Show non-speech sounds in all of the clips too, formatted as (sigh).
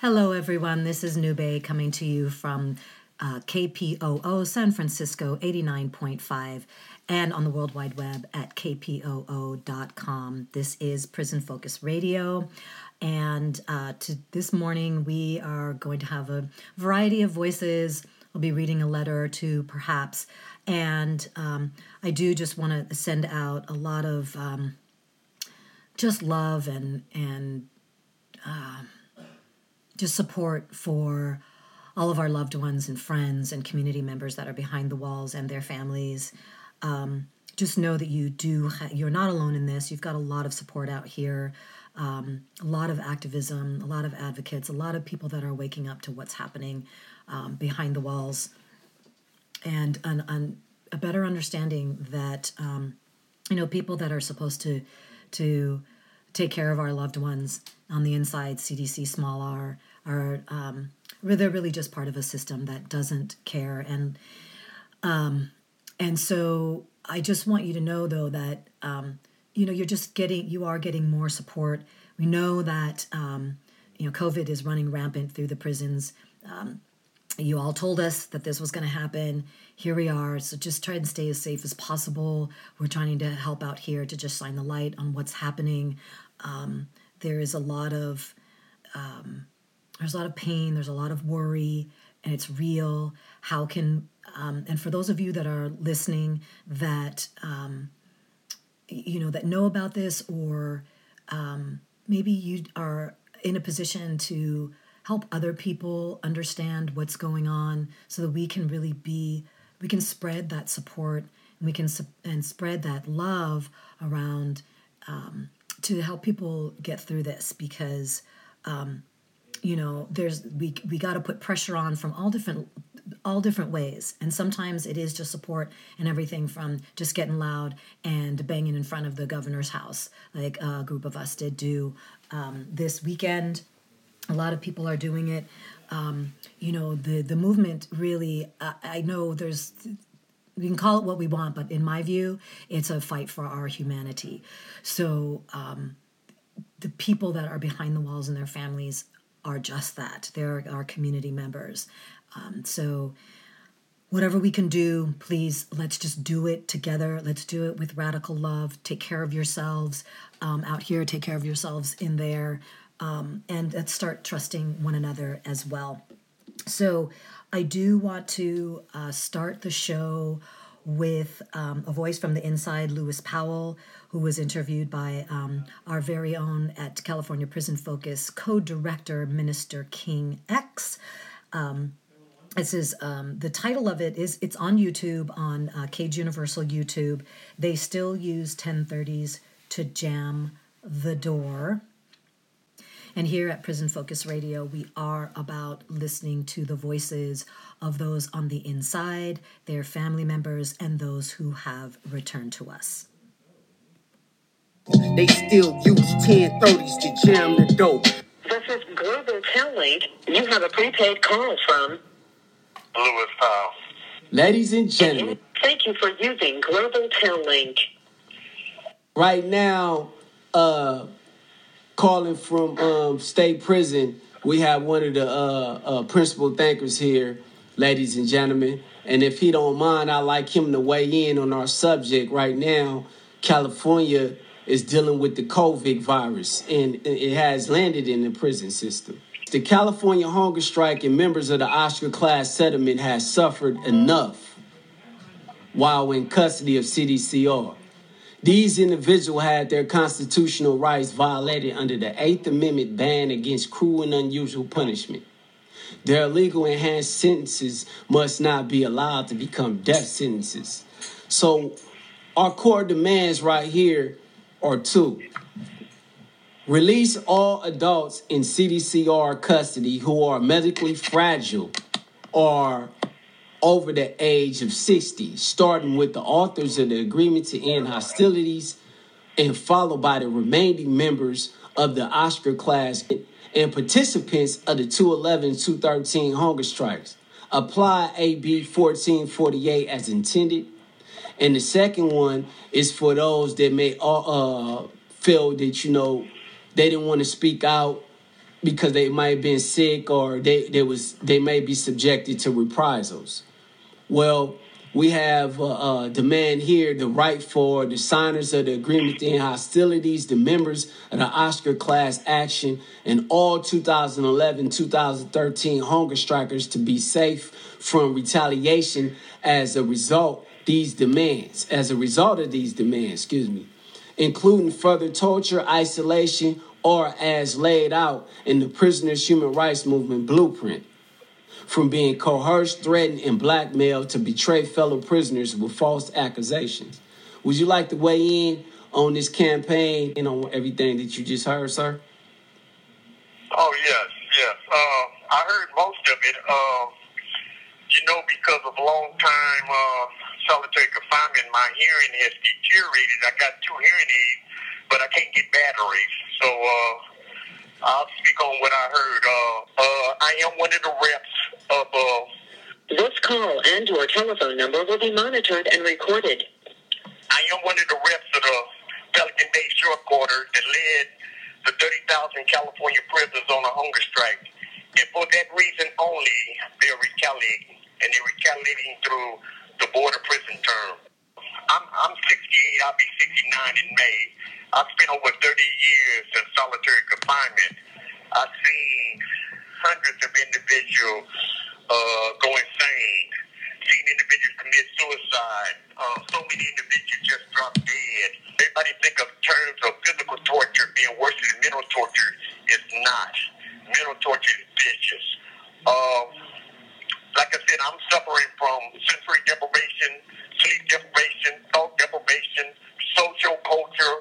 Hello, everyone. This is Nube coming to you from uh, KPOO San Francisco 89.5 and on the World Wide Web at kpoo.com. This is Prison Focus Radio. And uh, to this morning, we are going to have a variety of voices. I'll be reading a letter two, perhaps. And um, I do just want to send out a lot of um, just love and, and uh, just support for all of our loved ones and friends and community members that are behind the walls and their families. Um, just know that you do, you're not alone in this. You've got a lot of support out here, um, a lot of activism, a lot of advocates, a lot of people that are waking up to what's happening um, behind the walls, and an, an, a better understanding that, um, you know, people that are supposed to, to take care of our loved ones on the inside, CDC, small r, are um, they're really just part of a system that doesn't care and um, and so I just want you to know though that um, you know you're just getting you are getting more support. We know that um, you know COVID is running rampant through the prisons. Um, you all told us that this was going to happen. Here we are. So just try and stay as safe as possible. We're trying to help out here to just shine the light on what's happening. Um, there is a lot of um, there's a lot of pain, there's a lot of worry, and it's real. How can, um, and for those of you that are listening that, um, you know, that know about this, or um, maybe you are in a position to help other people understand what's going on so that we can really be, we can spread that support and we can and spread that love around um, to help people get through this because um, you know there's we we got to put pressure on from all different all different ways. And sometimes it is just support and everything from just getting loud and banging in front of the governor's house like a group of us did do um, this weekend. A lot of people are doing it. Um, you know the the movement really uh, i know there's we can call it what we want but in my view it's a fight for our humanity. So um, the people that are behind the walls and their families are just that. They're our community members. Um, so, whatever we can do, please let's just do it together. Let's do it with radical love. Take care of yourselves um, out here, take care of yourselves in there, um, and let's start trusting one another as well. So, I do want to uh, start the show with um, a voice from the inside, Lewis Powell, who was interviewed by um, our very own at California Prison Focus co director, Minister King X. Um, this is um, the title of it is it's on YouTube on uh, Cage Universal YouTube. They still use 1030s to jam the door. And here at Prison Focus Radio, we are about listening to the voices of those on the inside, their family members, and those who have returned to us. They still use 1030s to jam the dope. This is Global Link. You have a prepaid call from Lewis Powell. Ladies and gentlemen. Thank you for using Global Link. Right now, uh, calling from um, state prison, we have one of the uh, uh, principal thinkers here, ladies and gentlemen. And if he don't mind, I'd like him to weigh in on our subject right now. California is dealing with the COVID virus, and it has landed in the prison system. The California hunger strike and members of the Ashker class settlement has suffered enough while in custody of CDCR. These individuals had their constitutional rights violated under the Eighth Amendment ban against cruel and unusual punishment. Their legal enhanced sentences must not be allowed to become death sentences. So, our core demands right here or two. Release all adults in CDCR custody who are medically fragile or over the age of 60, starting with the authors of the agreement to end hostilities and followed by the remaining members of the Ashker class and participants of the 211 213 hunger strikes. Apply AB 1448 as intended and the second one is for those that may uh, uh, feel that, you know, they didn't want to speak out because they might have been sick or they, they was they may be subjected to reprisals. Well, we have a demand here the right for the signers of the agreement end hostilities, the members of the Ashker class action, and all 2011 2013 hunger strikers to be safe from retaliation as a result these demands as a result of these demands excuse me including further torture isolation or as laid out in the prisoners human rights movement blueprint from being coerced, threatened, and blackmailed to betray fellow prisoners with false accusations. Would you like to weigh in on this campaign and on everything that you just heard, sir? Oh yes, yes. Uh, I heard most of it. Uh, you know, because of long time uh, solitary confinement, my hearing has deteriorated. I got two hearing aids, but I can't get batteries. So uh, I'll speak on what I heard. Uh, uh, I am one of the reps of. Uh, This call and your telephone number will be monitored and recorded. I am one of the reps of the Pelican Bay Short Corridor that led the 30,000 California prisoners on a hunger strike. And for that reason only, they're retaliating. And they're retaliating through the Board of Prison Term. I'm, I'm 68, I'll be 69 in May. I've spent over 30 years in solitary confinement. I've seen hundreds of individuals uh, go insane, seen individuals commit suicide. Uh, so many individuals just drop dead. Everybody think of terms of physical torture being worse than mental torture. It's not. Mental torture is vicious. Um, like I said, I'm suffering from sensory deprivation, sleep deprivation, thought deprivation, social culture,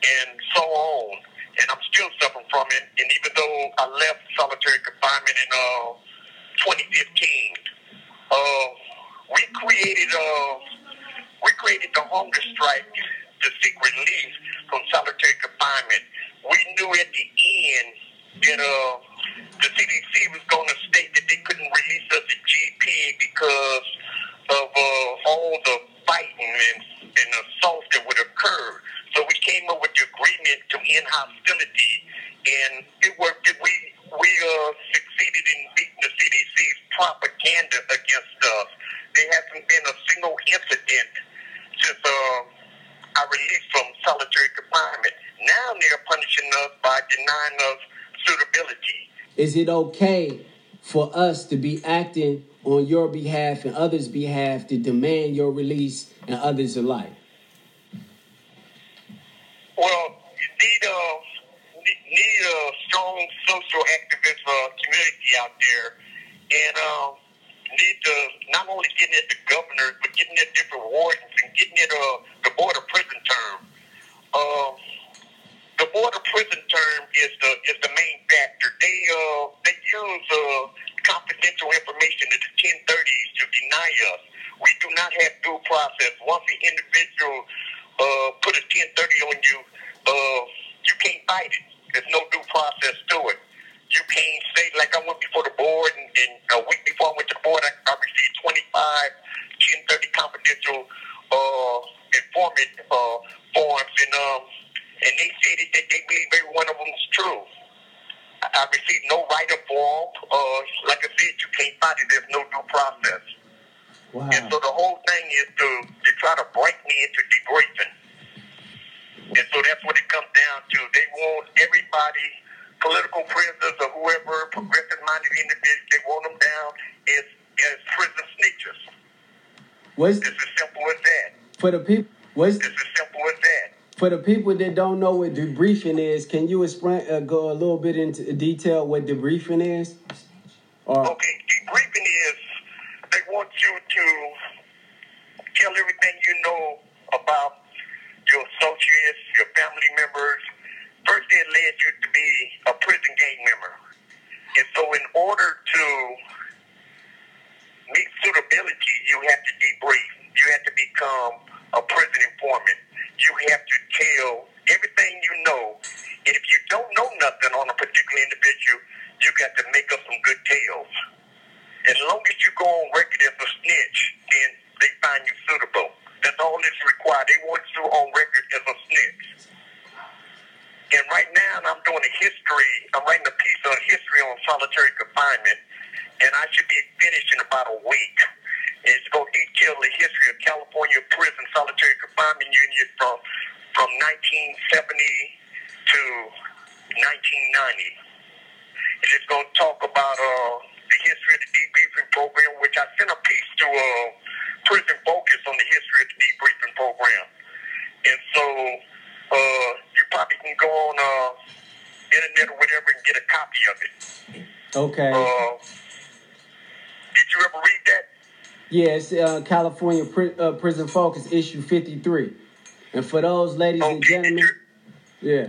and so on. And I'm still suffering from it. And even though I left solitary confinement in uh, 2015, uh, we created uh, we created the hunger strike to seek relief from solitary confinement. We knew at the end that uh, the CDC was going to state that they couldn't release us at GP because of uh, all the fighting and, and assaults that would occur. So we came up with the agreement to end hostility, and it worked. We we uh, succeeded in beating the CDC's propaganda against us. There hasn't been a single incident since uh, I released from solitary confinement. Now they're punishing us by denying us suitability. Is it okay for us to be acting on your behalf and others' behalf to demand your release and others alike? Well, you need a need- need a strong social activist uh, community out there, and um, need to not only getting at the governors, but getting at different wardens and getting at uh, the Board of Prison Term. Um, the border prison term is the is the main factor. They uh they use uh, confidential information to the 1030s to deny us. We do not have due process. Once the individual uh, put a 1030 on you, uh, you can't fight it. There's no due process to it. You can't say like I went before the board, and, and a week before I went to the board, I, I received 25 1030 confidential uh, informant uh, forms, and um, and they stated that they believe every one of them is true. I, received no write-up form. Uh, like I said, you can't fight it. There's no due process. Wow. And so the whole thing is to, to try to break me into debriefing. And so that's what it comes down to. They want everybody, political prisoners or whoever, progressive minded individuals, they want them down as, as prison snitches. What's It's as simple as that. for the people? What's It's as simple as that. For the people that don't know what debriefing is? Can you explain, uh, go a little bit into detail what debriefing is? Or Okay, debriefing is they want you to tell everything you know about your associates, your family members. First, they led you to be a prison gang member. And so, in order to meet suitability, you have to debrief. You have to become a prison informant. You have to tell everything you know. And if you don't know nothing on a particular individual, you got to make up some good tales. As long as you go on record as a snitch, then they find you suitable. That's all that's required. They want you on record as a snitch. And right now, I'm doing a history. I'm writing a piece a history on solitary confinement, and I should be finished in about a week. It's going to detail the history of California prison solitary confinement unit from from 1970 to 1990. And it's going to talk about uh, the history of the debriefing program, which I sent a piece to uh, Prison Focus on the history of the debriefing program. And so uh, you probably can go on uh, internet or whatever and get a copy of it. Okay. Uh, did you ever read that? Yeah, it's uh, California Pri- uh, Prison Focus, issue 53. And for those ladies and Okay, did gentlemen, yeah.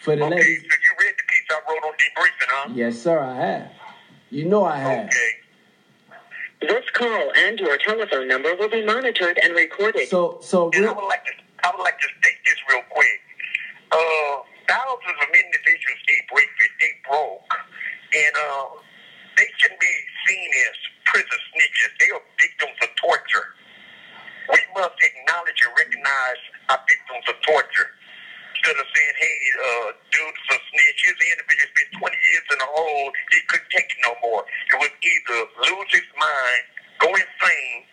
For the okay, ladies, so you read the piece I wrote on debriefing, huh? yes, sir, I have. You know I have. Okay. This call and your telephone number will be monitored and recorded. So, so And I would like to, I would like to state this real quick. Uh, thousands of individuals debrief it, they broke, and uh, they shouldn't be seen as prison snitches. They are victims of torture. We must acknowledge and recognize our victims of torture. Instead of saying, hey, uh, dude's a snitch, here's the individual spent 20 years in a hole, he couldn't take it no more. It was either lose his mind, go insane,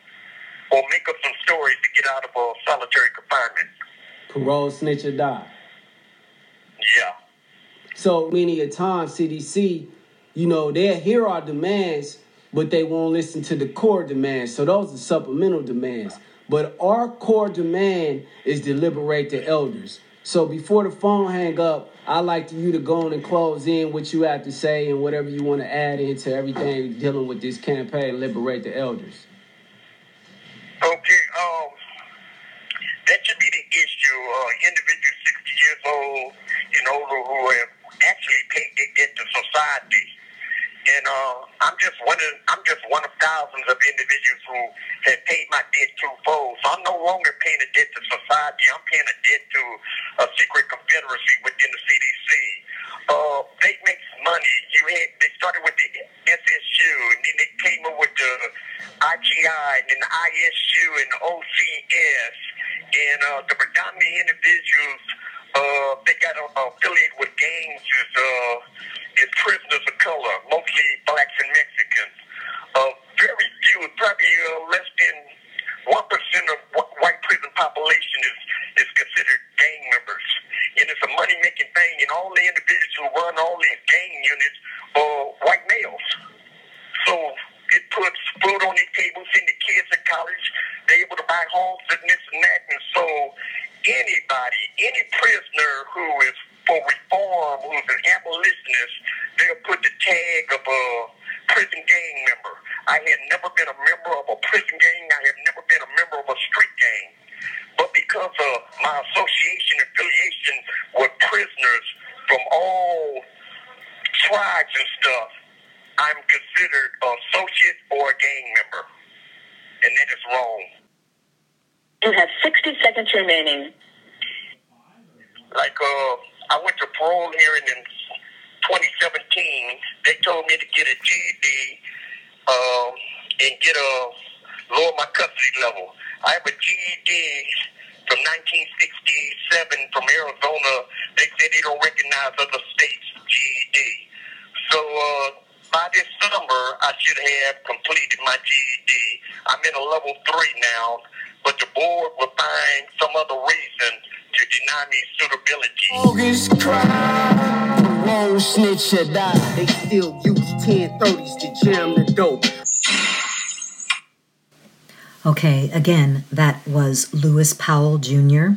or make up some stories to get out of uh, solitary confinement. parole snitch or die. Yeah. So many a time, CDC, you know, they hear our demands, but they won't listen to the core demands. So those are supplemental demands. But our core demand is to liberate the elders. So before the phone hang up, I'd like you to go on and close in what you have to say and whatever you want to add into everything dealing with this campaign, Liberate the Elders. Okay, um, that should be the issue. Uh, individuals 60 years old and older who have actually paid their debt to society. And uh, I'm just one of I'm just one of thousands of individuals who have paid my debt twofold. So I'm no longer paying a debt to society. I'm paying a debt to a secret confederacy within the CDC. Uh, they make money. You had they started with the SSU, and then they came up with the IGI, and then the ISU, and the OCS, and uh, the predominant individuals uh, they got uh, affiliated with gangs again, that was Lewis Powell Jr.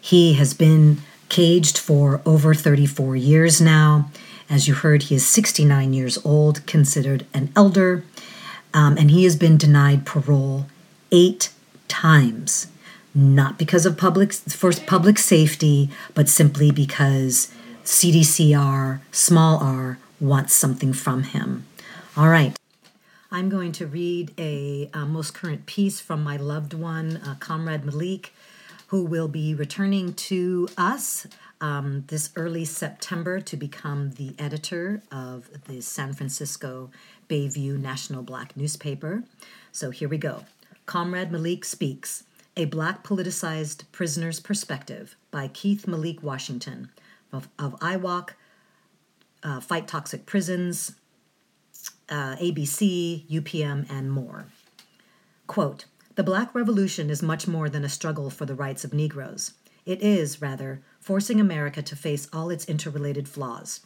He has been caged for over 34 years now. As you heard, he is 69 years old, considered an elder, um, and he has been denied parole eight times. Not because of public for public safety, but simply because CDCR, small r, wants something from him. All right. I'm going to read a, uh most current piece from my loved one, uh, Comrade Malik, who will be returning to us um, this early September to become the editor of the San Francisco Bayview National Black newspaper. So here we go. Comrade Malik Speaks A Black Politicized Prisoner's Perspective by Keith Malik Washington of, of IWOC uh, Fight Toxic Prisons, uh, ABC, UPM, and more. Quote The Black Revolution is much more than a struggle for the rights of Negroes. It is, rather, forcing America to face all its interrelated flaws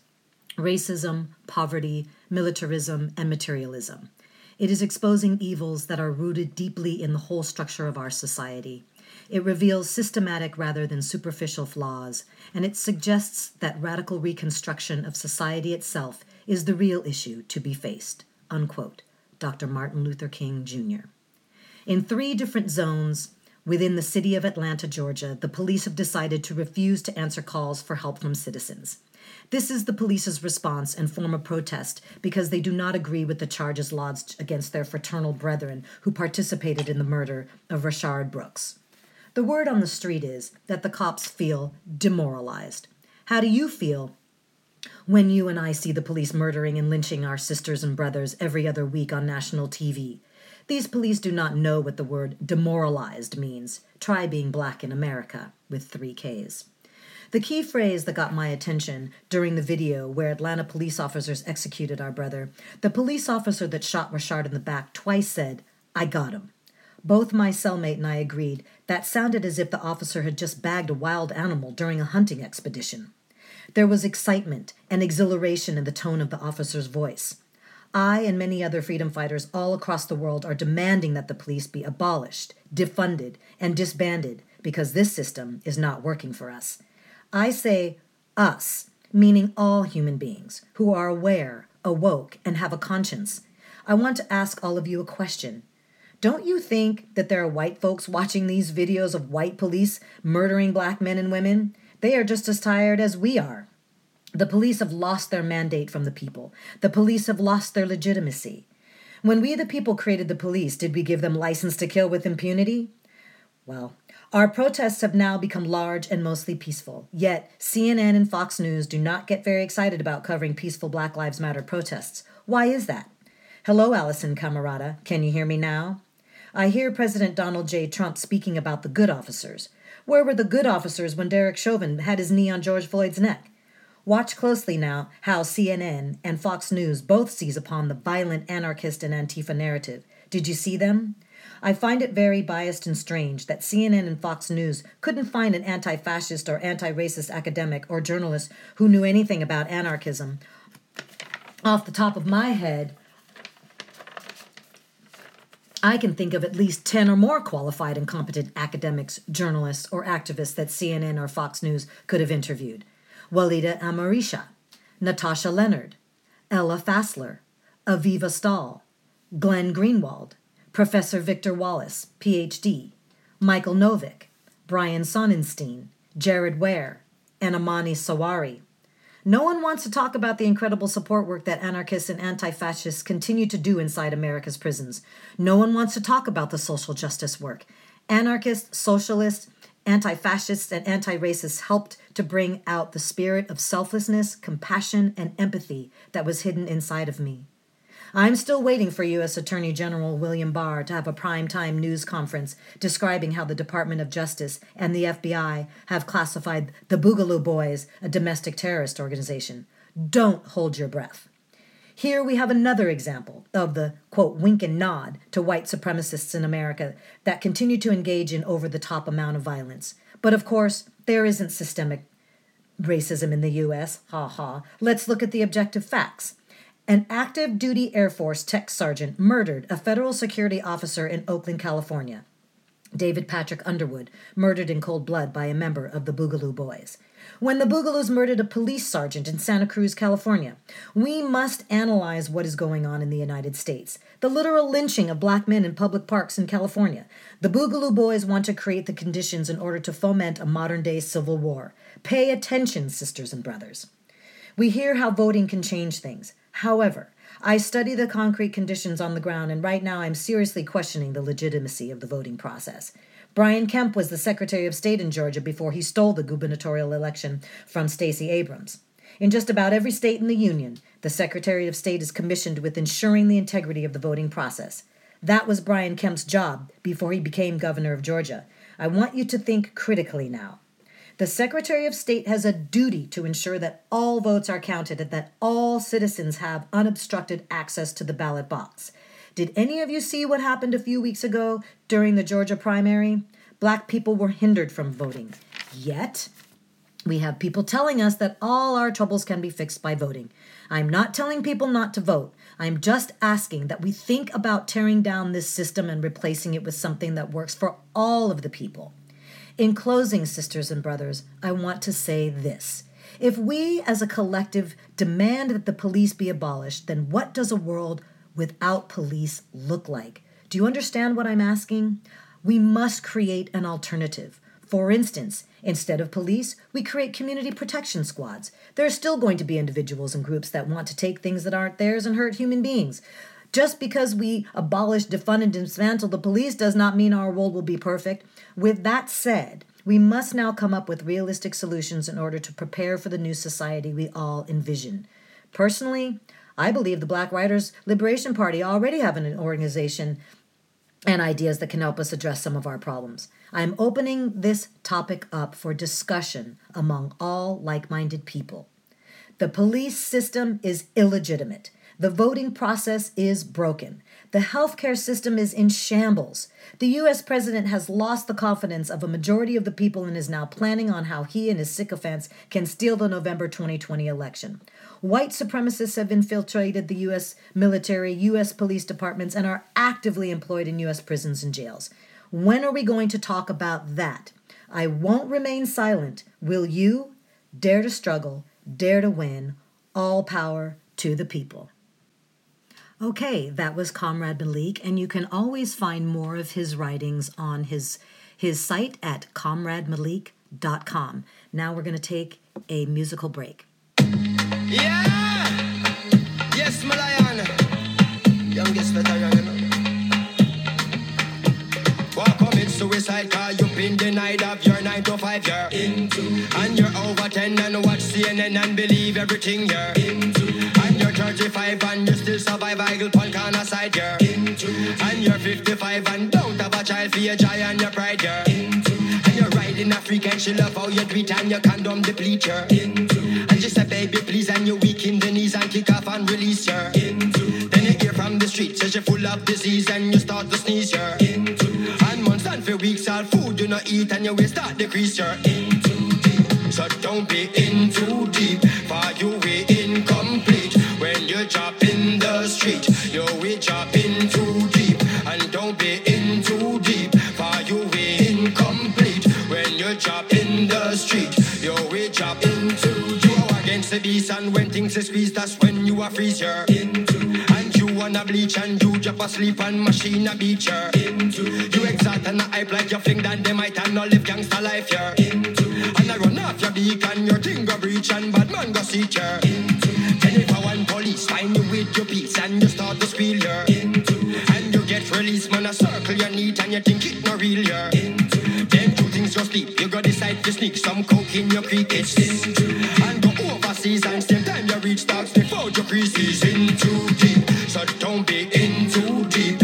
racism, poverty, militarism, and materialism. It is exposing evils that are rooted deeply in the whole structure of our society. It reveals systematic rather than superficial flaws, and it suggests that radical reconstruction of society itself is the real issue to be faced. Unquote. Dr. Martin Luther King Jr. In three different zones within the city of Atlanta, Georgia, the police have decided to refuse to answer calls for help from citizens. This is the police's response and form of protest because they do not agree with the charges lodged against their fraternal brethren who participated in the murder of Rayshard Brooks. The word on the street is that the cops feel demoralized. How do you feel when you and I see the police murdering and lynching our sisters and brothers every other week on national TV? These police do not know what the word demoralized means. Try being black in America with three Ks. The key phrase that got my attention during the video where Atlanta police officers executed our brother, the police officer that shot Rayshard in the back twice said, I got him. Both my cellmate and I agreed that sounded as if the officer had just bagged a wild animal during a hunting expedition. There was excitement and exhilaration in the tone of the officer's voice. I and many other freedom fighters all across the world are demanding that the police be abolished, defunded, and disbanded because this system is not working for us. I say us, meaning all human beings who are aware, awoke, and have a conscience. I want to ask all of you a question. Don't you think that there are white folks watching these videos of white police murdering black men and women? They are just as tired as we are. The police have lost their mandate from the people. The police have lost their legitimacy. When we, the people, created the police, did we give them license to kill with impunity? Well, our protests have now become large and mostly peaceful. Yet, CNN and Fox News do not get very excited about covering peaceful Black Lives Matter protests. Why is that? Hello, Alisyn Camerota. Can you hear me now? I hear President Donald J. Trump speaking about the good officers. Where were the good officers when Derek Chauvin had his knee on George Floyd's neck? Watch closely now how CNN and Fox News both seize upon the violent anarchist and Antifa narrative. Did you see them? I find it very biased and strange that CNN and Fox News couldn't find an anti fascist or anti racist academic or journalist who knew anything about anarchism. Off the top of my head, I can think of at least 10 or more qualified and competent academics, journalists, or activists that CNN or Fox News could have interviewed. Walidah Imarisha, Natasha Lennard, Ella Fassler, Aviva Stahl, Glenn Greenwald, Professor Victor Wallace, PhD, Michael Novick, Brian Sonnenstein, Jared Ware, and Amani Sawari. No one wants to talk about the incredible support work that anarchists and anti fascists continue to do inside America's prisons. No one wants to talk about the social justice work. Anarchists, socialists, anti fascists, and anti racists helped to bring out the spirit of selflessness, compassion, and empathy that was hidden inside of me. I'm still waiting for U.S. Attorney General William Barr to have a primetime news conference describing how the Department of Justice and the FBI have classified the Boogaloo Boys a domestic terrorist organization. Don't hold your breath. Here we have another example of the quote wink and nod to white supremacists in America that continue to engage in over the top amount of violence. But of course, there isn't systemic racism in the US. Ha ha. Let's look at the objective facts. An active duty Air Force tech sergeant murdered a federal security officer in Oakland, California. David Patrick Underwood, murdered in cold blood by a member of the Boogaloo Boys. When the Boogaloos murdered a police sergeant in Santa Cruz, California, we must analyze what is going on in the United States. The literal lynching of black men in public parks in California. The Boogaloo Boys want to create the conditions in order to foment a modern day civil war. Pay attention, sisters and brothers. We hear how voting can change things. However, I study the concrete conditions on the ground, and right now I'm seriously questioning the legitimacy of the voting process. Brian Kemp was the Secretary of State in Georgia before he stole the gubernatorial election from Stacey Abrams. In just about every state in the Union, the Secretary of State is commissioned with ensuring the integrity of the voting process. That was Brian Kemp's job before he became governor of Georgia. I want you to think critically now. The Secretary of State has a duty to ensure that all votes are counted and that all citizens have unobstructed access to the ballot box. Did any of you see what happened a few weeks ago during the Georgia primary? Black people were hindered from voting. Yet, we have people telling us that all our troubles can be fixed by voting. I'm not telling people not to vote. I'm just asking that we think about tearing down this system and replacing it with something that works for all of the people. In closing, sisters and brothers, I want to say this. If we as a collective demand that the police be abolished, then what does a world without police look like? Do you understand what I'm asking? We must create an alternative. For instance, instead of police, we create community protection squads. There are still going to be individuals and groups that want to take things that aren't theirs and hurt human beings. Just because we abolish, defund, and dismantle the police does not mean our world will be perfect. With that said, we must now come up with realistic solutions in order to prepare for the new society we all envision. Personally, I believe the Black Riders Liberation Party already have an organization and ideas that can help us address some of our problems. I am opening this topic up for discussion among all like minded people. The police system is illegitimate. The voting process is broken. The healthcare system is in shambles. The U.S. president has lost the confidence of a majority of the people and is now planning on how he and his sycophants can steal the November 2020 election. White supremacists have infiltrated the U.S. military, U.S. police departments, and are actively employed in U.S. prisons and jails. When are we going to talk about that? I won't remain silent. Will you? Dare to struggle, dare to win. All power to the people. Okay, that was Comrade Malik, and you can always find more of his writings on his his site at comrademalik.com. Now we're going to take a musical break. Yeah! Yes, my lion. Youngest veteran, you know. Walk commit suicide car you've been denied of your 9 to 5 year into and you're over 10 and watch CNN and believe everything you're into and you're 35 and you still survive Eagle Punk on a side into and you're 55 and don't have a child for your joy and your pride into and you're riding a freak and she love how you it and your condom deplete into and she said baby please and you weak in the knees and kick off and release into then you hear from the streets says you're full of disease and you start to sneeze into and months and for weeks all food you not eat and your waist start decrease in so don't be in things is squeeze that's when you are freeze you're into. And you wanna bleach and you drop asleep and machine a beat into. You exalt and I hype like you think that they might and not live gangster life you're into. And I run off your beacon your thing go breach and bad man go see you into. Then if I want police find you with your piece and you start to squeal you're into. And you get released man a circle you need and you think it no real you're into. Then two things you sleep you go decide to sneak some coke in your creek it's into in too deep. So don't be in too deep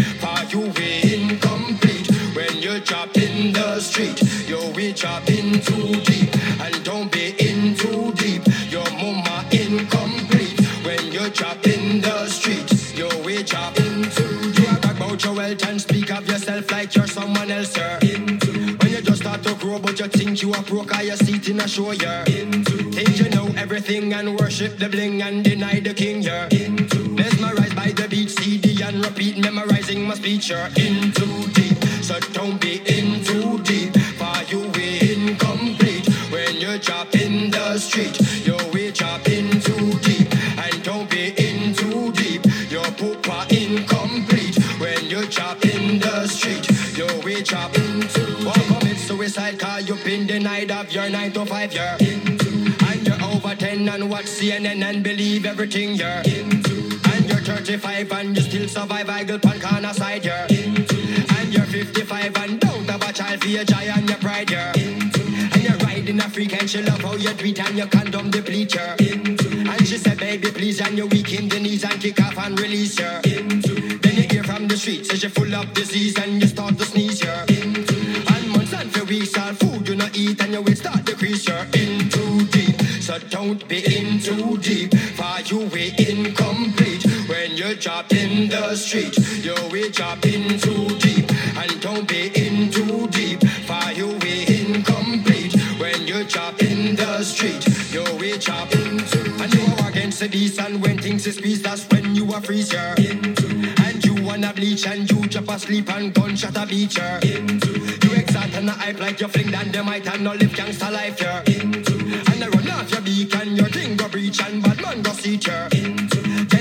incomplete. When you drop in the street you we drop in too deep. And don't be in too deep your mama incomplete. When you drop in the you we drop in too deep. You your wealth and speak of yourself like you're someone else sir. When you just start to grow but you think you you a show you're think everything and worship the bling and deny the king you're mesmerized by the beat CD and repeat memorizing my speech you're in too deep. So don't be in too deep for you we incomplete. When you drop in the street you we drop in too deep. And don't be in too deep your poopa incomplete. When you drop in the street you we drop in too. Walk commit suicide car you've been denied of your 9 to 5 year you're over 10 and watch CNN and believe everything you're and you're 35 and you still survive Eagle Punk on a side you're and you're 55 and don't have a child for your joy and your pride you're and you're riding a freak and she love how you it and your condom deplete you and she said baby please and you weak in the knees and kick off and release you then you hear from the streets says you're full of disease and you start to sneeze you and months and for weeks all food you not eat and your waist start freeze, you're in deep. So don't be in too deep, for you we incomplete. When you drop in the street, you will drop in too deep. And don't be in too deep, for you we incomplete. When you drop in the street, you will drop in too And you are against the beast, and when things is peace, that's when you are you're into. And you wanna bleach, and you drop asleep, and gunshot a beat, you're. You exalt and hype like you fling down the might and no live gangster life, you're into. And bad man go see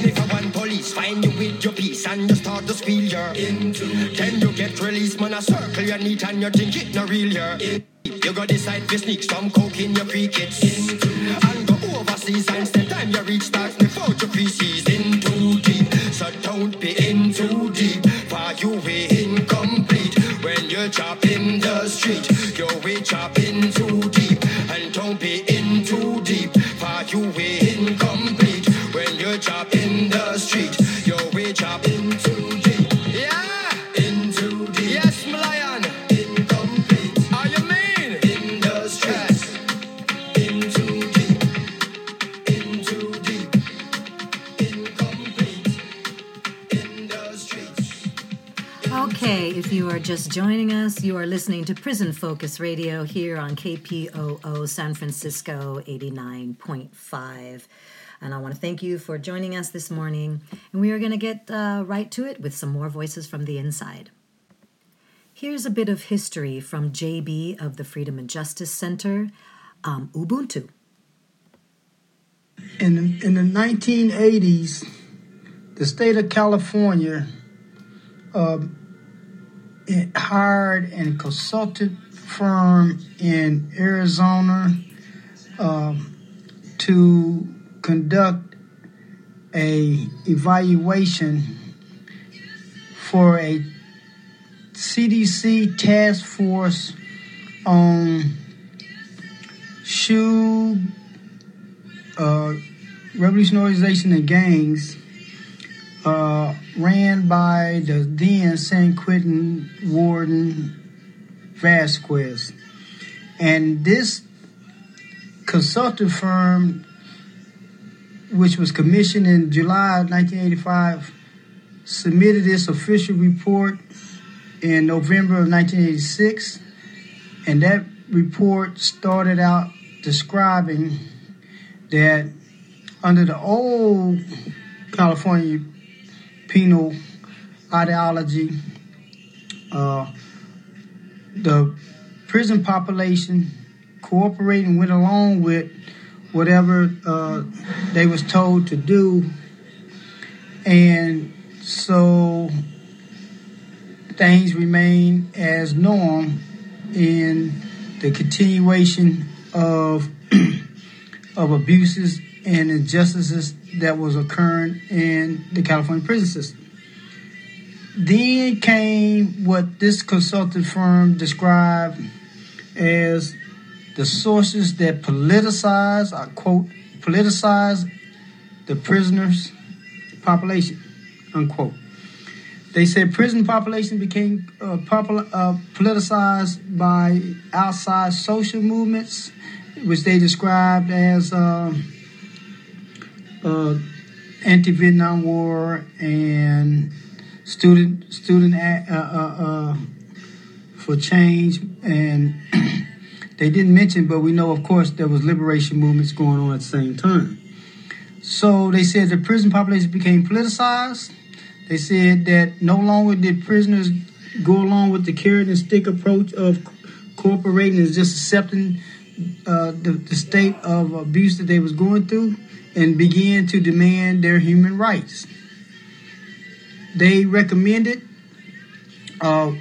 if I want police find you with your piece and you start to squeal, you're into. You get released, man, a circle you need and you think it no real, in. You go decide to sneak some coke in your pre-kids into. And go overseas and spend time you reach start out your feces in too deep. So don't be in too deep, for you we just joining us, you are listening to Prison Focus Radio here on KPOO San Francisco 89.5. And I want to thank you for joining us this morning. And we are going to get uh, right to it with some more voices from the inside. Here's a bit of history from JB of the Freedom and Justice Center, um, Ubuntu. in the, in the 1980s, the state of California it hired and consulted firm in Arizona um, to conduct a evaluation for a CDC task force on shoe uh, revolution organization and gangs uh, ran by the then San Quentin warden Vasquez. And this consulting firm, which was commissioned in July of 1985, submitted its official report in November of 1986. And that report started out describing that under the old California penal ideology, uh, the prison population cooperating went along with whatever uh, they was told to do, and so things remain as norm in the continuation of (clears throat) of abuses and injustices that was occurring in the California prison system. Then came what this consulting firm described as the sources that politicize, I quote, politicize the prisoners' population, unquote. They said prison population became uh, uh, politicized by outside social movements, which they described as uh, anti-Vietnam War and student student a- uh, uh, uh, for change, and (clears throat) they didn't mention, but we know, of course, there was liberation movements going on at the same time. So they said the prison population became politicized. They said that no longer did prisoners go along with the carrot and stick approach of cooperating and just accepting uh, the, the state of abuse that they was going through and began to demand their human rights. They recommended uh,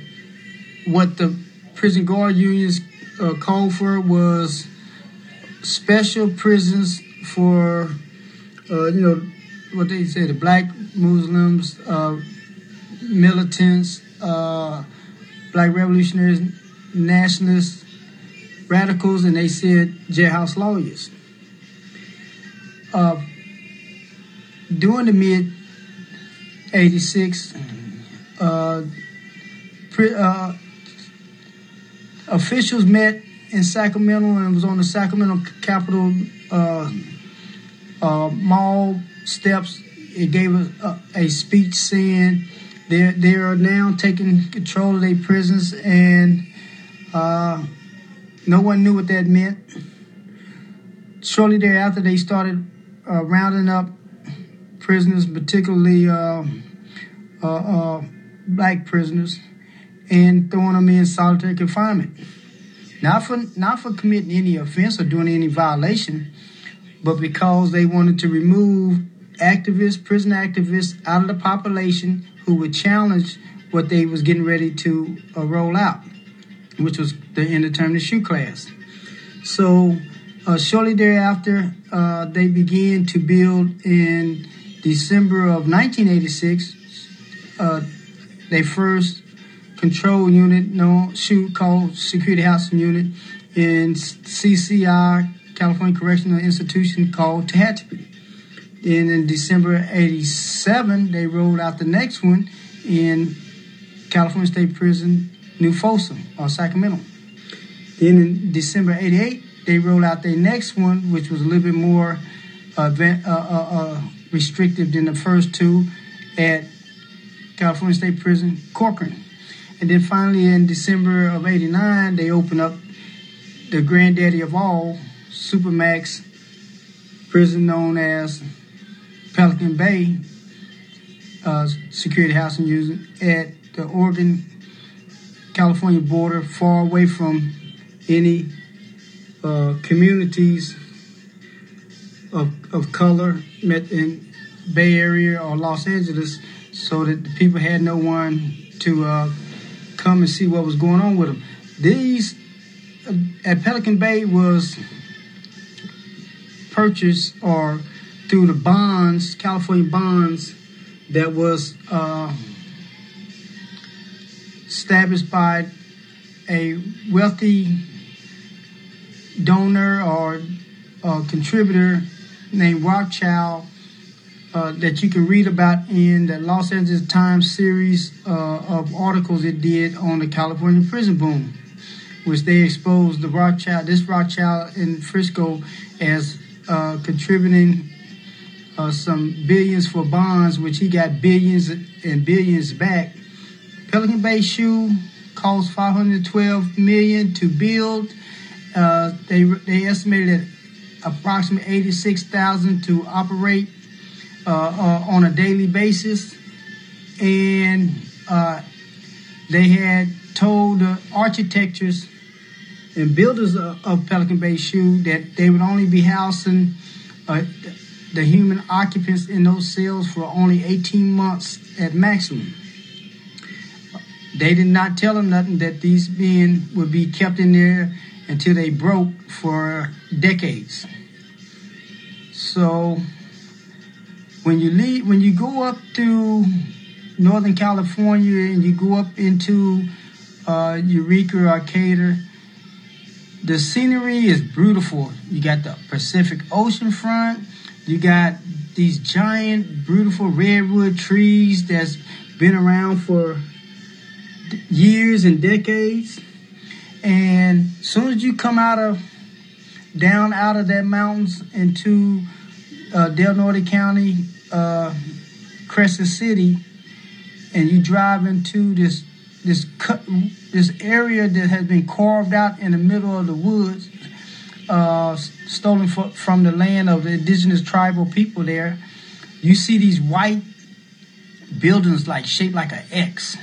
what the prison guard unions uh, called for was special prisons for, uh, you know, what they say, the black Muslims, uh, militants, uh, black revolutionaries, nationalists, radicals, and they said jailhouse lawyers. Uh, during the mid 86, uh, uh, officials met in Sacramento and was on the Sacramento Capitol uh, uh, Mall steps. It gave a, a, speech saying they they are now taking control of their prisons, and uh, no one knew what that meant. Shortly thereafter, they started uh, rounding up prisoners, particularly uh, uh, black prisoners, and throwing them in solitary confinement. Not for not for committing any offense or doing any violation, but because they wanted to remove activists, prison activists out of the population who would challenge what they was getting ready to uh, roll out, which was the indeterminate SHU class. So uh, shortly thereafter, uh, they began to build in December of 1986 uh, their first control unit, no shoot called Security Housing Unit in CCI, California Correctional Institution called Tehachapi. Then in December 87, they rolled out the next one in California State Prison, New Folsom, or Sacramento. Then in December 88, they rolled out their next one, which was a little bit more uh, uh, uh, restrictive than the first two at California State Prison, Corcoran. And then finally in December of 89, they opened up the granddaddy of all, Supermax prison known as Pelican Bay uh, Security Housing Unit at the Oregon California border, far away from any uh, communities of, of color met in Bay Area or Los Angeles, so that the people had no one to uh, come and see what was going on with them. These uh, at Pelican Bay was purchased or through the bonds, California bonds, that was uh, established by a wealthy donor or uh, contributor named Rothschild uh, that you can read about in the Los Angeles Times series uh, of articles it did on the California prison boom, which they exposed the Rothschild, this Rothschild in Frisco, as uh, contributing uh, some billions for bonds, which he got billions and billions back. Pelican Bay SHU cost 512 million to build. Uh, they they estimated approximately 86,000 to operate uh, uh, on a daily basis, and uh, they had told the architects and builders of, of, Pelican Bay SHU that they would only be housing uh, the human occupants in those cells for only 18 months at maximum. They did not tell them nothing that these men would be kept in there until they broke for decades. So when you leave, when you go up to Northern California and you go up into uh, Eureka, Arcata, the scenery is beautiful. You got the Pacific Ocean front. You got these giant, beautiful redwood trees that's been around for years and decades. And as soon as you come out of down out of that mountains into uh, Del Norte County, uh, Crescent City, and you drive into this this this area that has been carved out in the middle of the woods, uh, stolen from the land of the indigenous tribal people there, you see these white buildings like shaped like an X,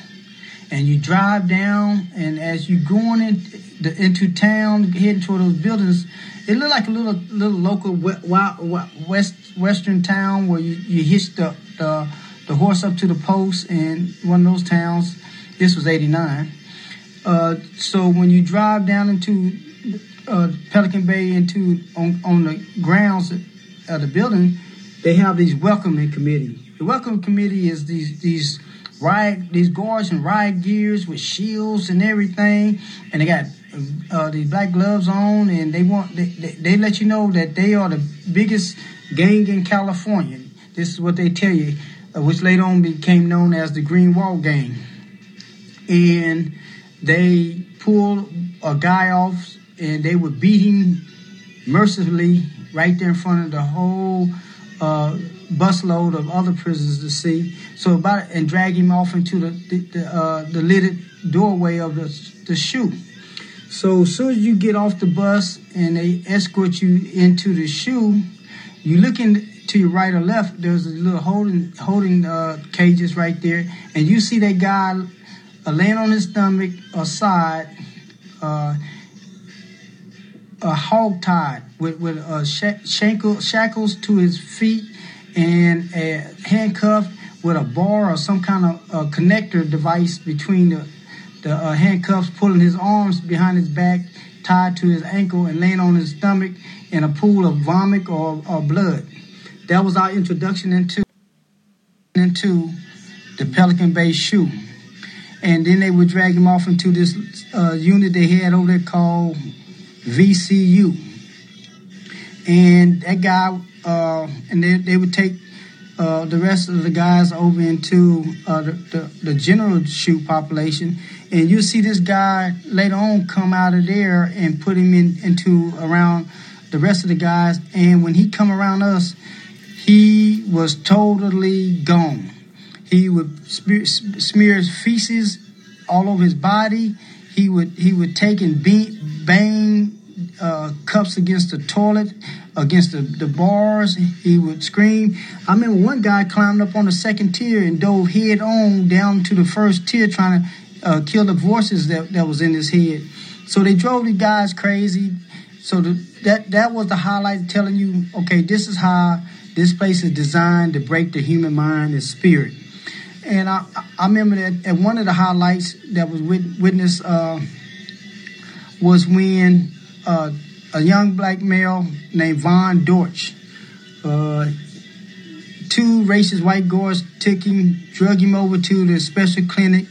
and you drive down, and as you're going in, the, into town, heading toward those buildings, it looked like a little little local west western town where you, you hitch the, the the horse up to the post in one of those towns. This was '89. Uh, so when you drive down into uh, Pelican Bay into on, on the grounds of the building, they have these welcoming committee. The welcome committee is these these riot these guards and riot gears with shields and everything, and they got uh, these black gloves on, and they want they, they, they, let you know that they are the biggest gang in California. This is what they tell you, uh, which later on became known as the Green Wall Gang, and they pull a guy off and they would beat him mercifully right there in front of the whole uh, busload of other prisoners to see. So about and drag him off into the the, the, uh, the lidded doorway of the the SHU. So as soon as you get off the bus and they escort you into the SHU, you look in to your right or left. There's a little holding holding uh, cages right there, and you see that guy uh, laying on his stomach or side, uh, a hog tied with with uh, shackle, shackles to his feet and a handcuff with a bar or some kind of uh, connector device between the the uh, handcuffs, pulling his arms behind his back, tied to his ankle, and laying on his stomach in a pool of vomit or, or blood. That was our introduction into into the Pelican Bay SHU. And then they would drag him off into this uh, unit they had over there called VCU. And that guy, uh, and they, they would take uh, the rest of the guys over into uh, the, the, the, general SHU population. And you see this guy later on come out of there and put him in into around the rest of the guys. And when he come around us, he was totally gone. He would smear, smear feces all over his body. He would he would take and beat, bang uh, cups against the toilet, against the, the bars. He would scream. I remember one guy climbed up on the second tier and dove head on down to the first tier, trying to uh, kill the voices that, that was in his head. So they drove the guys crazy. So the, that that was the highlight, telling you, okay, this is how this place is designed to break the human mind and spirit. And I, I remember that at one of the highlights that was witnessed uh, was when uh, a young black male named Vaughn Dortch, uh, two racist white guards took him, drug him over to the special clinic,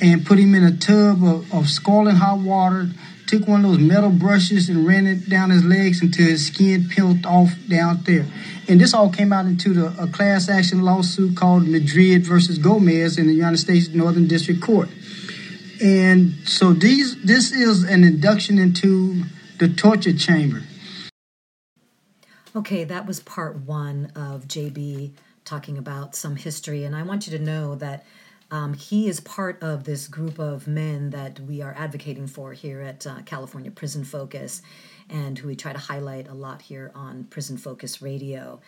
and put him in a tub of, of scalding hot water. Took one of those metal brushes and ran it down his legs until his skin peeled off down there. And this all came out into the, a class action lawsuit called Madrid versus Gomez in the United States Northern District Court. And so these this is an induction into the torture chamber. Okay, that was part one of JB talking about some history. And I want you to know that um, he is part of this group of men that we are advocating for here at uh, California Prison Focus and who we try to highlight a lot here on Prison Focus Radio.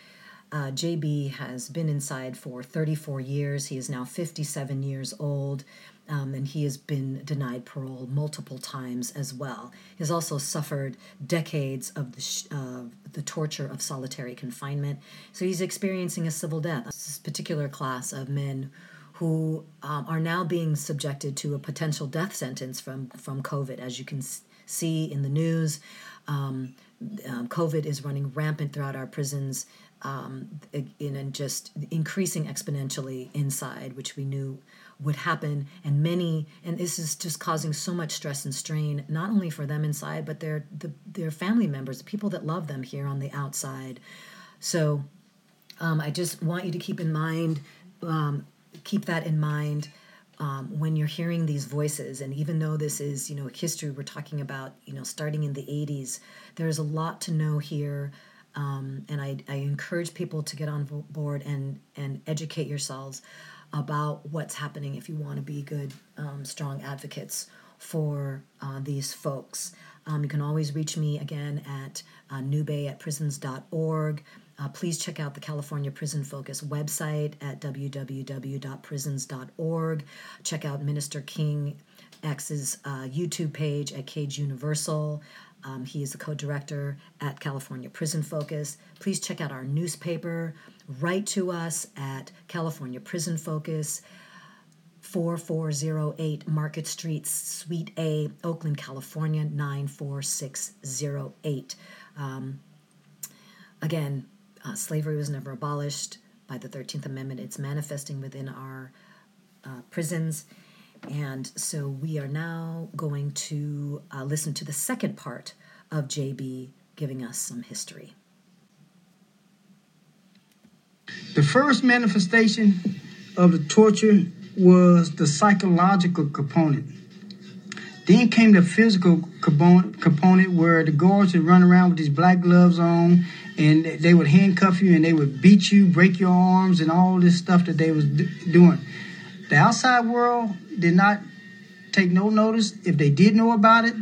Uh, JB has been inside for 34 years. He is now 57 years old, um, and he has been denied parole multiple times as well. He has also suffered decades of the, sh- uh, the torture of solitary confinement. So he's experiencing a civil death. This particular class of men who um, are now being subjected to a potential death sentence from, from COVID, as you can see in the news. Um, um, COVID is running rampant throughout our prisons um, in and just increasing exponentially inside, which we knew would happen. And many, and this is just causing so much stress and strain, not only for them inside, but their the, their family members, people that love them here on the outside. So um, I just want you to keep in mind, um, keep that in mind um, when you're hearing these voices and even though this is you know history we're talking about you know starting in the 80s there's a lot to know here um, and I, I encourage people to get on board and and educate yourselves about what's happening if you want to be good um, strong advocates for uh, these folks um, you can always reach me again at uh, newbay at prisons.org uh, please check out the California Prison Focus website at www.prisons.org. Check out Minister King X's uh, YouTube page at Cage Universal. Um, he is the co director at California Prison Focus. Please check out our newspaper. Write to us at California Prison Focus. 4408 Market Street, Suite A, Oakland, California, 94608. Um, again, uh, slavery was never abolished by the 13th Amendment. It's manifesting within our uh, prisons. And so we are now going to uh, listen to the second part of JB giving us some history. The first manifestation of the torture was the psychological component. Then came the physical component where the guards would run around with these black gloves on and they would handcuff you and they would beat you, break your arms, and all this stuff that they was doing. The outside world did not take no notice if they did know about it,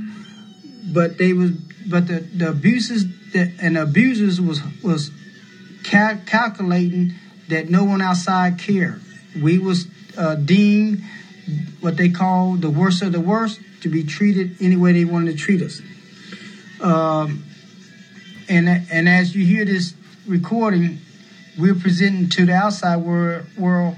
but they was but the, the abuses that and the abusers was was cal- calculating that no one outside cared. We was uh, deemed what they call the worst of the worst to be treated any way they wanted to treat us. Um, and and as you hear this recording, we're presenting to the outside world, world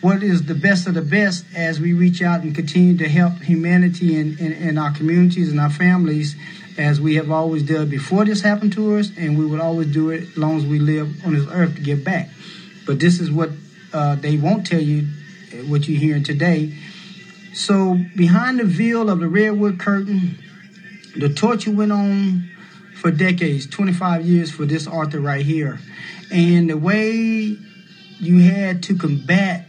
what is the best of the best as we reach out and continue to help humanity and in, in, our communities and our families as we have always done before this happened to us and we would always do it as long as we live on this earth to give back. But this is what uh, they won't tell you what you're hearing today. So behind the veil of the redwood curtain the torture went on for decades 25 years for this author right here. And the way you had to combat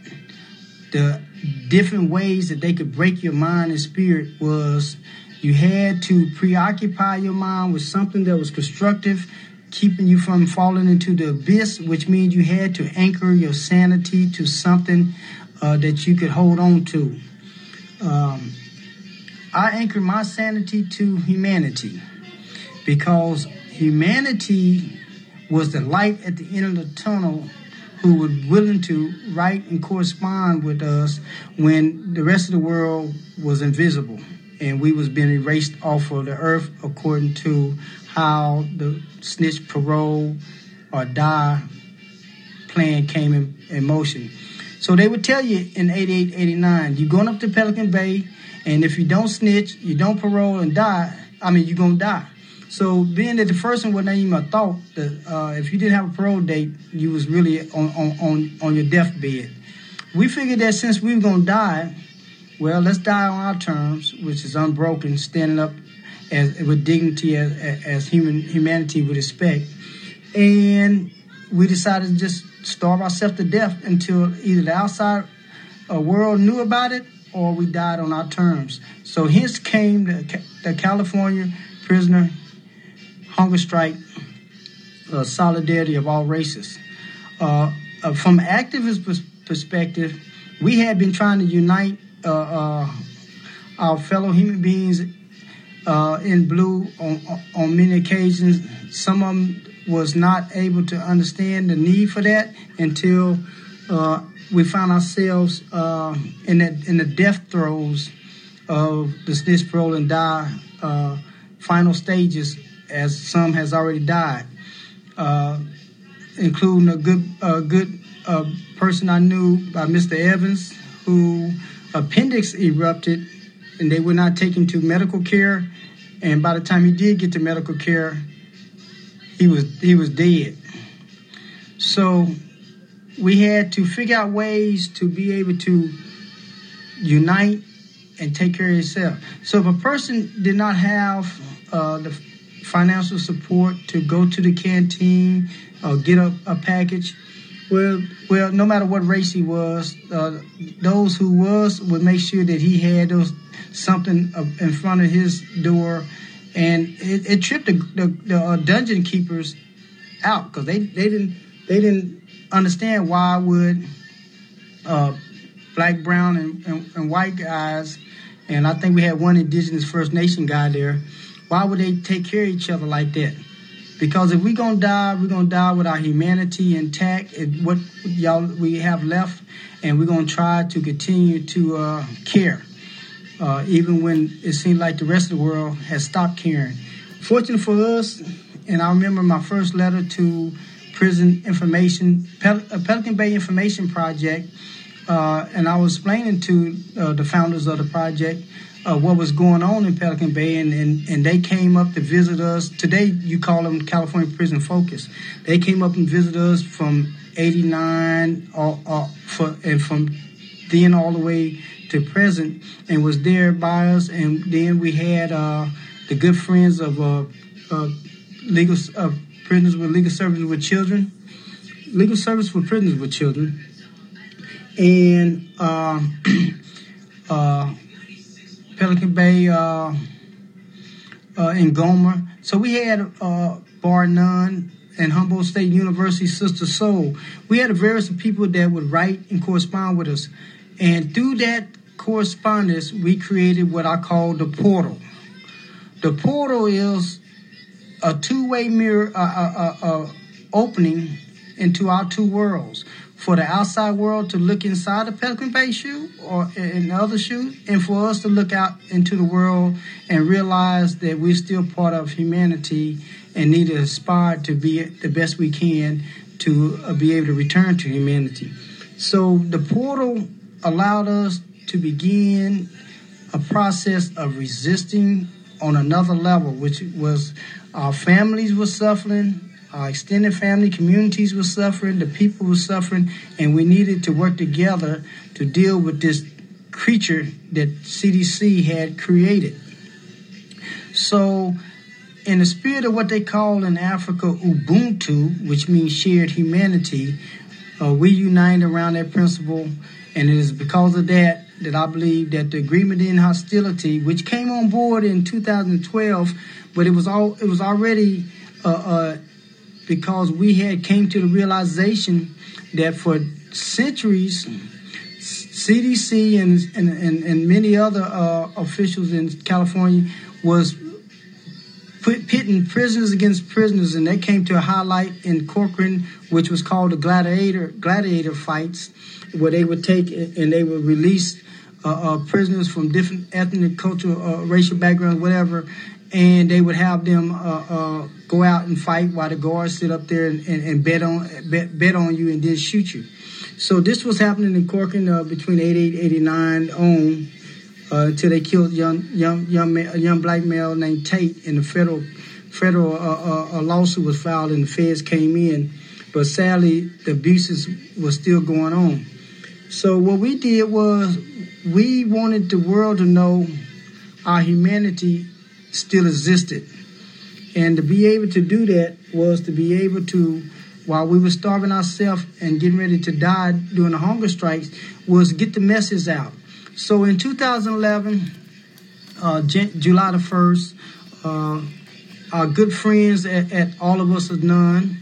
the different ways that they could break your mind and spirit was you had to preoccupy your mind with something that was constructive, keeping you from falling into the abyss, which means you had to anchor your sanity to something uh, that you could hold on to. Um, I anchored my sanity to humanity because humanity was the light at the end of the tunnel who were willing to write and correspond with us when the rest of the world was invisible and we was being erased off of the earth according to how the snitch parole or die plan came in, in motion. So they would tell you in 88, 89, you're going up to Pelican Bay, and if you don't snitch, you don't parole and die, I mean, you're going to die. So being that the first one wasn't even a thought that uh, if you didn't have a parole date, you was really on, on, on, your deathbed. We figured that since we were gonna die, well, let's die on our terms, which is unbroken, standing up as, with dignity as, as human humanity would expect. And we decided to just starve ourselves to death until either the outside uh, world knew about it or we died on our terms. So hence came the, the California prisoner hunger strike, uh, solidarity of all races. Uh, uh, from activist pers- perspective, we had been trying to unite uh, uh, our fellow human beings uh, in blue on, on many occasions. Some of them was not able to understand the need for that until we found ourselves in, that, in the death throes of the snitch parole and die final stages as some has already died, uh, including a good a good uh, person I knew by Mr. Evans, who appendix erupted, and they would not take him to medical care. And by the time he did get to medical care, he was he was dead. So we had to figure out ways to be able to unite and take care of yourself. So if a person did not have uh, the financial support to go to the canteen or get a, a package. Well, well, no matter what race he was, uh, those who was would make sure that he had those something in front of his door, and it, it tripped the, the, the uh, dungeon keepers out because they, they didn't they didn't understand why would uh, black, brown, and, and, and white guys, and I think we had one indigenous First Nation guy there why would they take care of each other like that? Because if we're gonna die, we're gonna die with our humanity intact, and what y'all we have left, and we're gonna try to continue to uh, care, uh, even when it seems like the rest of the world has stopped caring. Fortunate for us, and I remember my first letter to prison information, Pel- uh, Pelican Bay Information Project, uh, and I was explaining to uh, the founders of the project uh, what was going on in Pelican Bay, and, and, and they came up to visit us. Today, you call them California Prison Focus. They came up and visited us from 89 all, all, for, and from then all the way to present and was there by us. And then we had uh, the good friends of uh, uh, legal uh, prisoners with legal services with children, legal service for prisoners with children, and (clears throat) uh, uh, Pelican Bay, uh, uh, in Gomer. So we had uh, bar none and Humboldt State University Sister Soul. We had a various people that would write and correspond with us. And through that correspondence, we created what I call the portal. The portal is a two-way mirror, uh, uh, uh, uh opening into our two worlds. For the outside world to look inside the Pelican Bay SHU or in other SHUs, and for us to look out into the world and realize that we're still part of humanity and need to aspire to be the best we can to uh, be able to return to humanity. So the portal allowed us to begin a process of resisting on another level, which was our families were suffering, our extended family communities were suffering, the people were suffering, and we needed to work together to deal with this creature that CDC had created. So in the spirit of what they call in Africa Ubuntu, which means shared humanity, uh, we unite around that principle, and it is because of that that I believe that the agreement in hostility, which came on board in 2012, but it was all it was already uh, uh, because we had came to the realization that for centuries. CDC and, and, and, and many other uh, officials in California was pitting prisoners against prisoners, and that came to a highlight in Corcoran, which was called the gladiator gladiator fights, where they would take and they would release uh, uh, prisoners from different ethnic, cultural, uh, racial backgrounds, whatever, and they would have them uh, uh, go out and fight while the guards sit up there and, and, and bet on bet, bet, on you and then shoot you. So this was happening in Corcoran uh, between 88 89 on uh, until they killed young young young a young black male named Tate, and the federal federal uh, uh, lawsuit was filed, and the feds came in. But sadly, the abuses were still going on. So what we did was we wanted the world to know our humanity still existed, and to be able to do that was to be able to while we were starving ourselves and getting ready to die during the hunger strikes, was get the message out. So in 2011, uh, J- July the 1st, uh, our good friends at, at, All of Us or None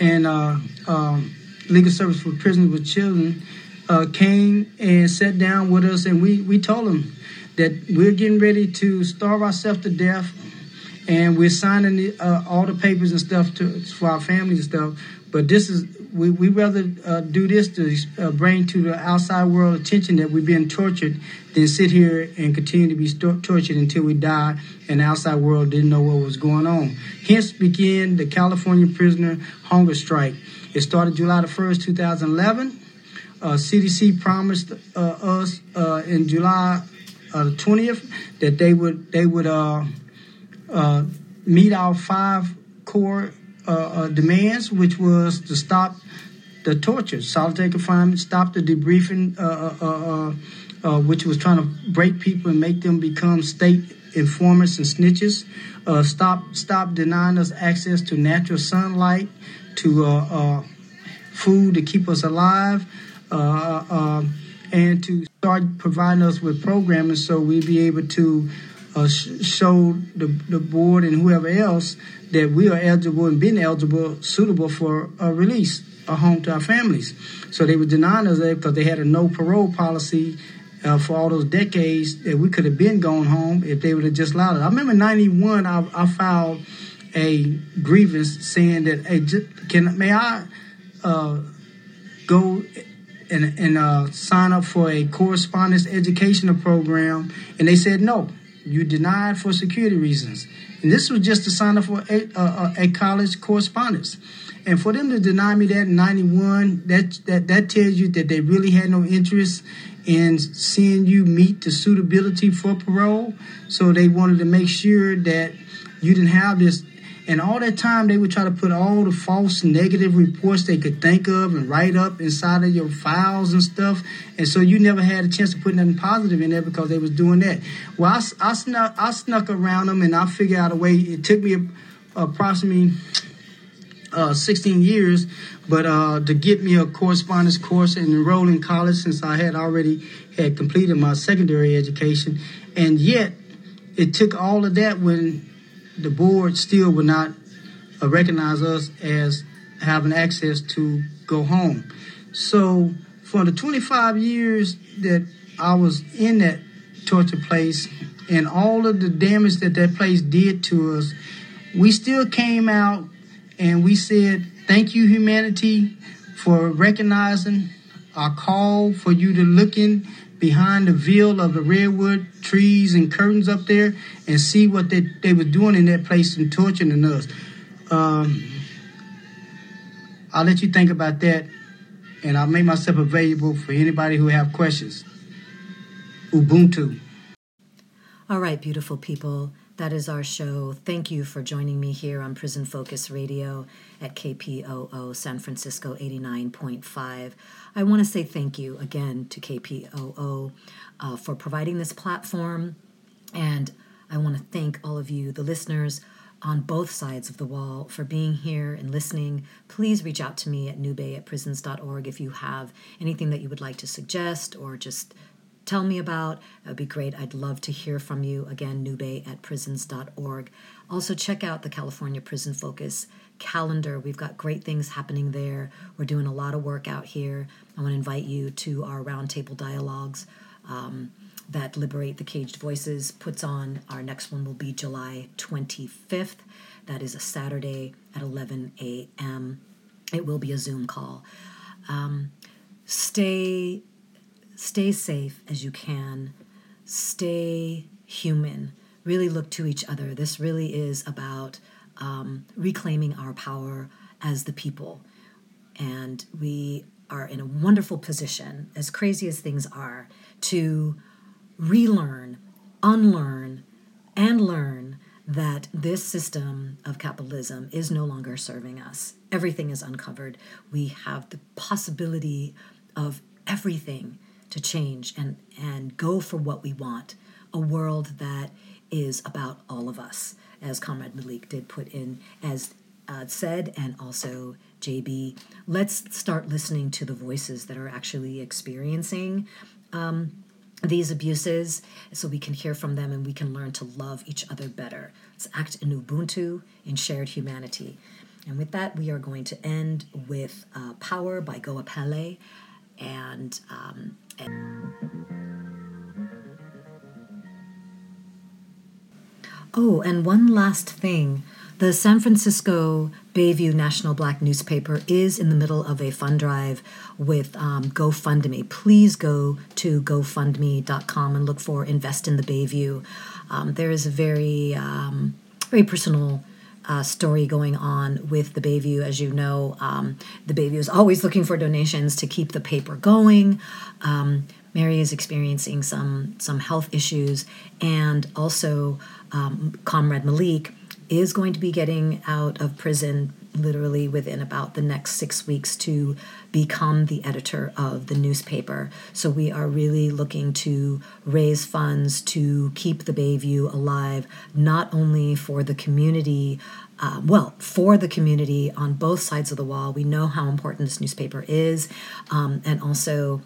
and uh, um, Legal Service for Prisoners with Children uh, came and sat down with us, and we, we told them that we're getting ready to starve ourselves to death, and we're signing the, uh, all the papers and stuff to, for our families and stuff. But this is we we rather uh, do this to uh, bring to the outside world attention that we're being tortured than sit here and continue to be st- tortured until we die and the outside world didn't know what was going on. Hence began the California prisoner hunger strike. It started July the 1st, 2011. Uh, CDC promised uh, us uh, in July uh, the 20th that they would they would meet our five core uh, uh, demands, which was to stop the torture, solitary confinement, stop the debriefing, uh, uh, which was trying to break people and make them become state informants and snitches. stop, stop denying us access to natural sunlight, to food to keep us alive, and to start providing us with programming so we'd be able to uh, show the, the board and whoever else that we are eligible and been eligible, suitable for a release, a home to our families. So they were denying us that because they had a no parole policy uh, for all those decades that we could have been going home if they would have just allowed it. I remember '91, I, I filed a grievance saying that, hey, can may I uh, go and, and uh, sign up for a correspondence educational program? And they said no you denied for security reasons. And this was just to sign up for a, a, a college correspondence. And for them to deny me that in 91, that, that, that tells you that they really had no interest in seeing you meet the suitability for parole. So they wanted to make sure that you didn't have this and all that time, they would try to put all the false negative reports they could think of and write up inside of your files and stuff. And so you never had a chance to put nothing positive in there because they was doing that. Well, I, I snuck I snuck around them and I figured out a way. It took me approximately uh, 16 years, but uh, to get me a correspondence course and enroll in college since I had already had completed my secondary education And yet, it took all of that when the board still would not uh, recognize us as having access to go home. So, for the 25 years that I was in that torture place and all of the damage that that place did to us, we still came out and we said, Thank you, humanity, for recognizing our call for you to look in behind the veil of the redwood trees and curtains up there and see what they, they were doing in that place and torturing us. Um, I'll let you think about that and I'll make myself available for anybody who have questions. Ubuntu. All right, beautiful people. That is our show. Thank you for joining me here on Prison Focus Radio at KPOO San Francisco 89.5. I want to say thank you again to KPOO uh, for providing this platform. And I want to thank all of you, the listeners on both sides of the wall, for being here and listening. Please reach out to me at newbay at prisons.org if you have anything that you would like to suggest or just tell me about. That would be great. I'd love to hear from you. Again, newbay at prisons.org. Also, check out the California Prison Focus calendar. We've got great things happening there. We're doing a lot of work out here. I want to invite you to our roundtable dialogues um, that Liberate the Caged Voices puts on. Our next one will be July 25th. That is a Saturday at 11 a.m. It will be a Zoom call. Um, stay stay safe as you can, stay human, really look to each other. This really is about um, reclaiming our power as the people. And we are in a wonderful position, as crazy as things are, to relearn, unlearn, and learn that this system of capitalism is no longer serving us. Everything is uncovered. We have the possibility of everything to change and, and go for what we want a world that is about all of us, as Comrade Malik did put in, as uh, said, and also JB. Let's start listening to the voices that are actually experiencing um, these abuses so we can hear from them and we can learn to love each other better. Let's act in Ubuntu, in shared humanity. And with that, we are going to end with uh, Power by Goapele. And um, Oh, and one last thing. The San Francisco Bayview National Black newspaper is in the middle of a fund drive with um, GoFundMe. Please go to GoFundMe.com and look for Invest in the Bayview. Um, there is a very, um, very personal uh, story going on with the Bayview. As you know, um, the Bayview is always looking for donations to keep the paper going. Um, Mary is experiencing some some health issues, and also um, Comrade Malik is going to be getting out of prison literally within about the next six weeks to become the editor of the newspaper. So we are really looking to raise funds to keep the Bayview alive, not only for the community. Uh, well, for the community on both sides of the wall, we know how important this newspaper is, um, and also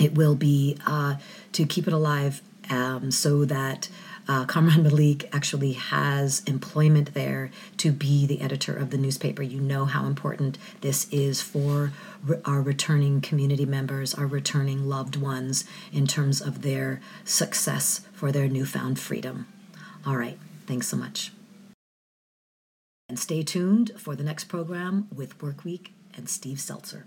it will be uh, to keep it alive um, so that uh, Comrade Malik actually has employment there to be the editor of the newspaper. You know how important this is for re- our returning community members, our returning loved ones, in terms of their success for their newfound freedom. All right, thanks so much. And stay tuned for the next program with Workweek and Steve Zeltzer.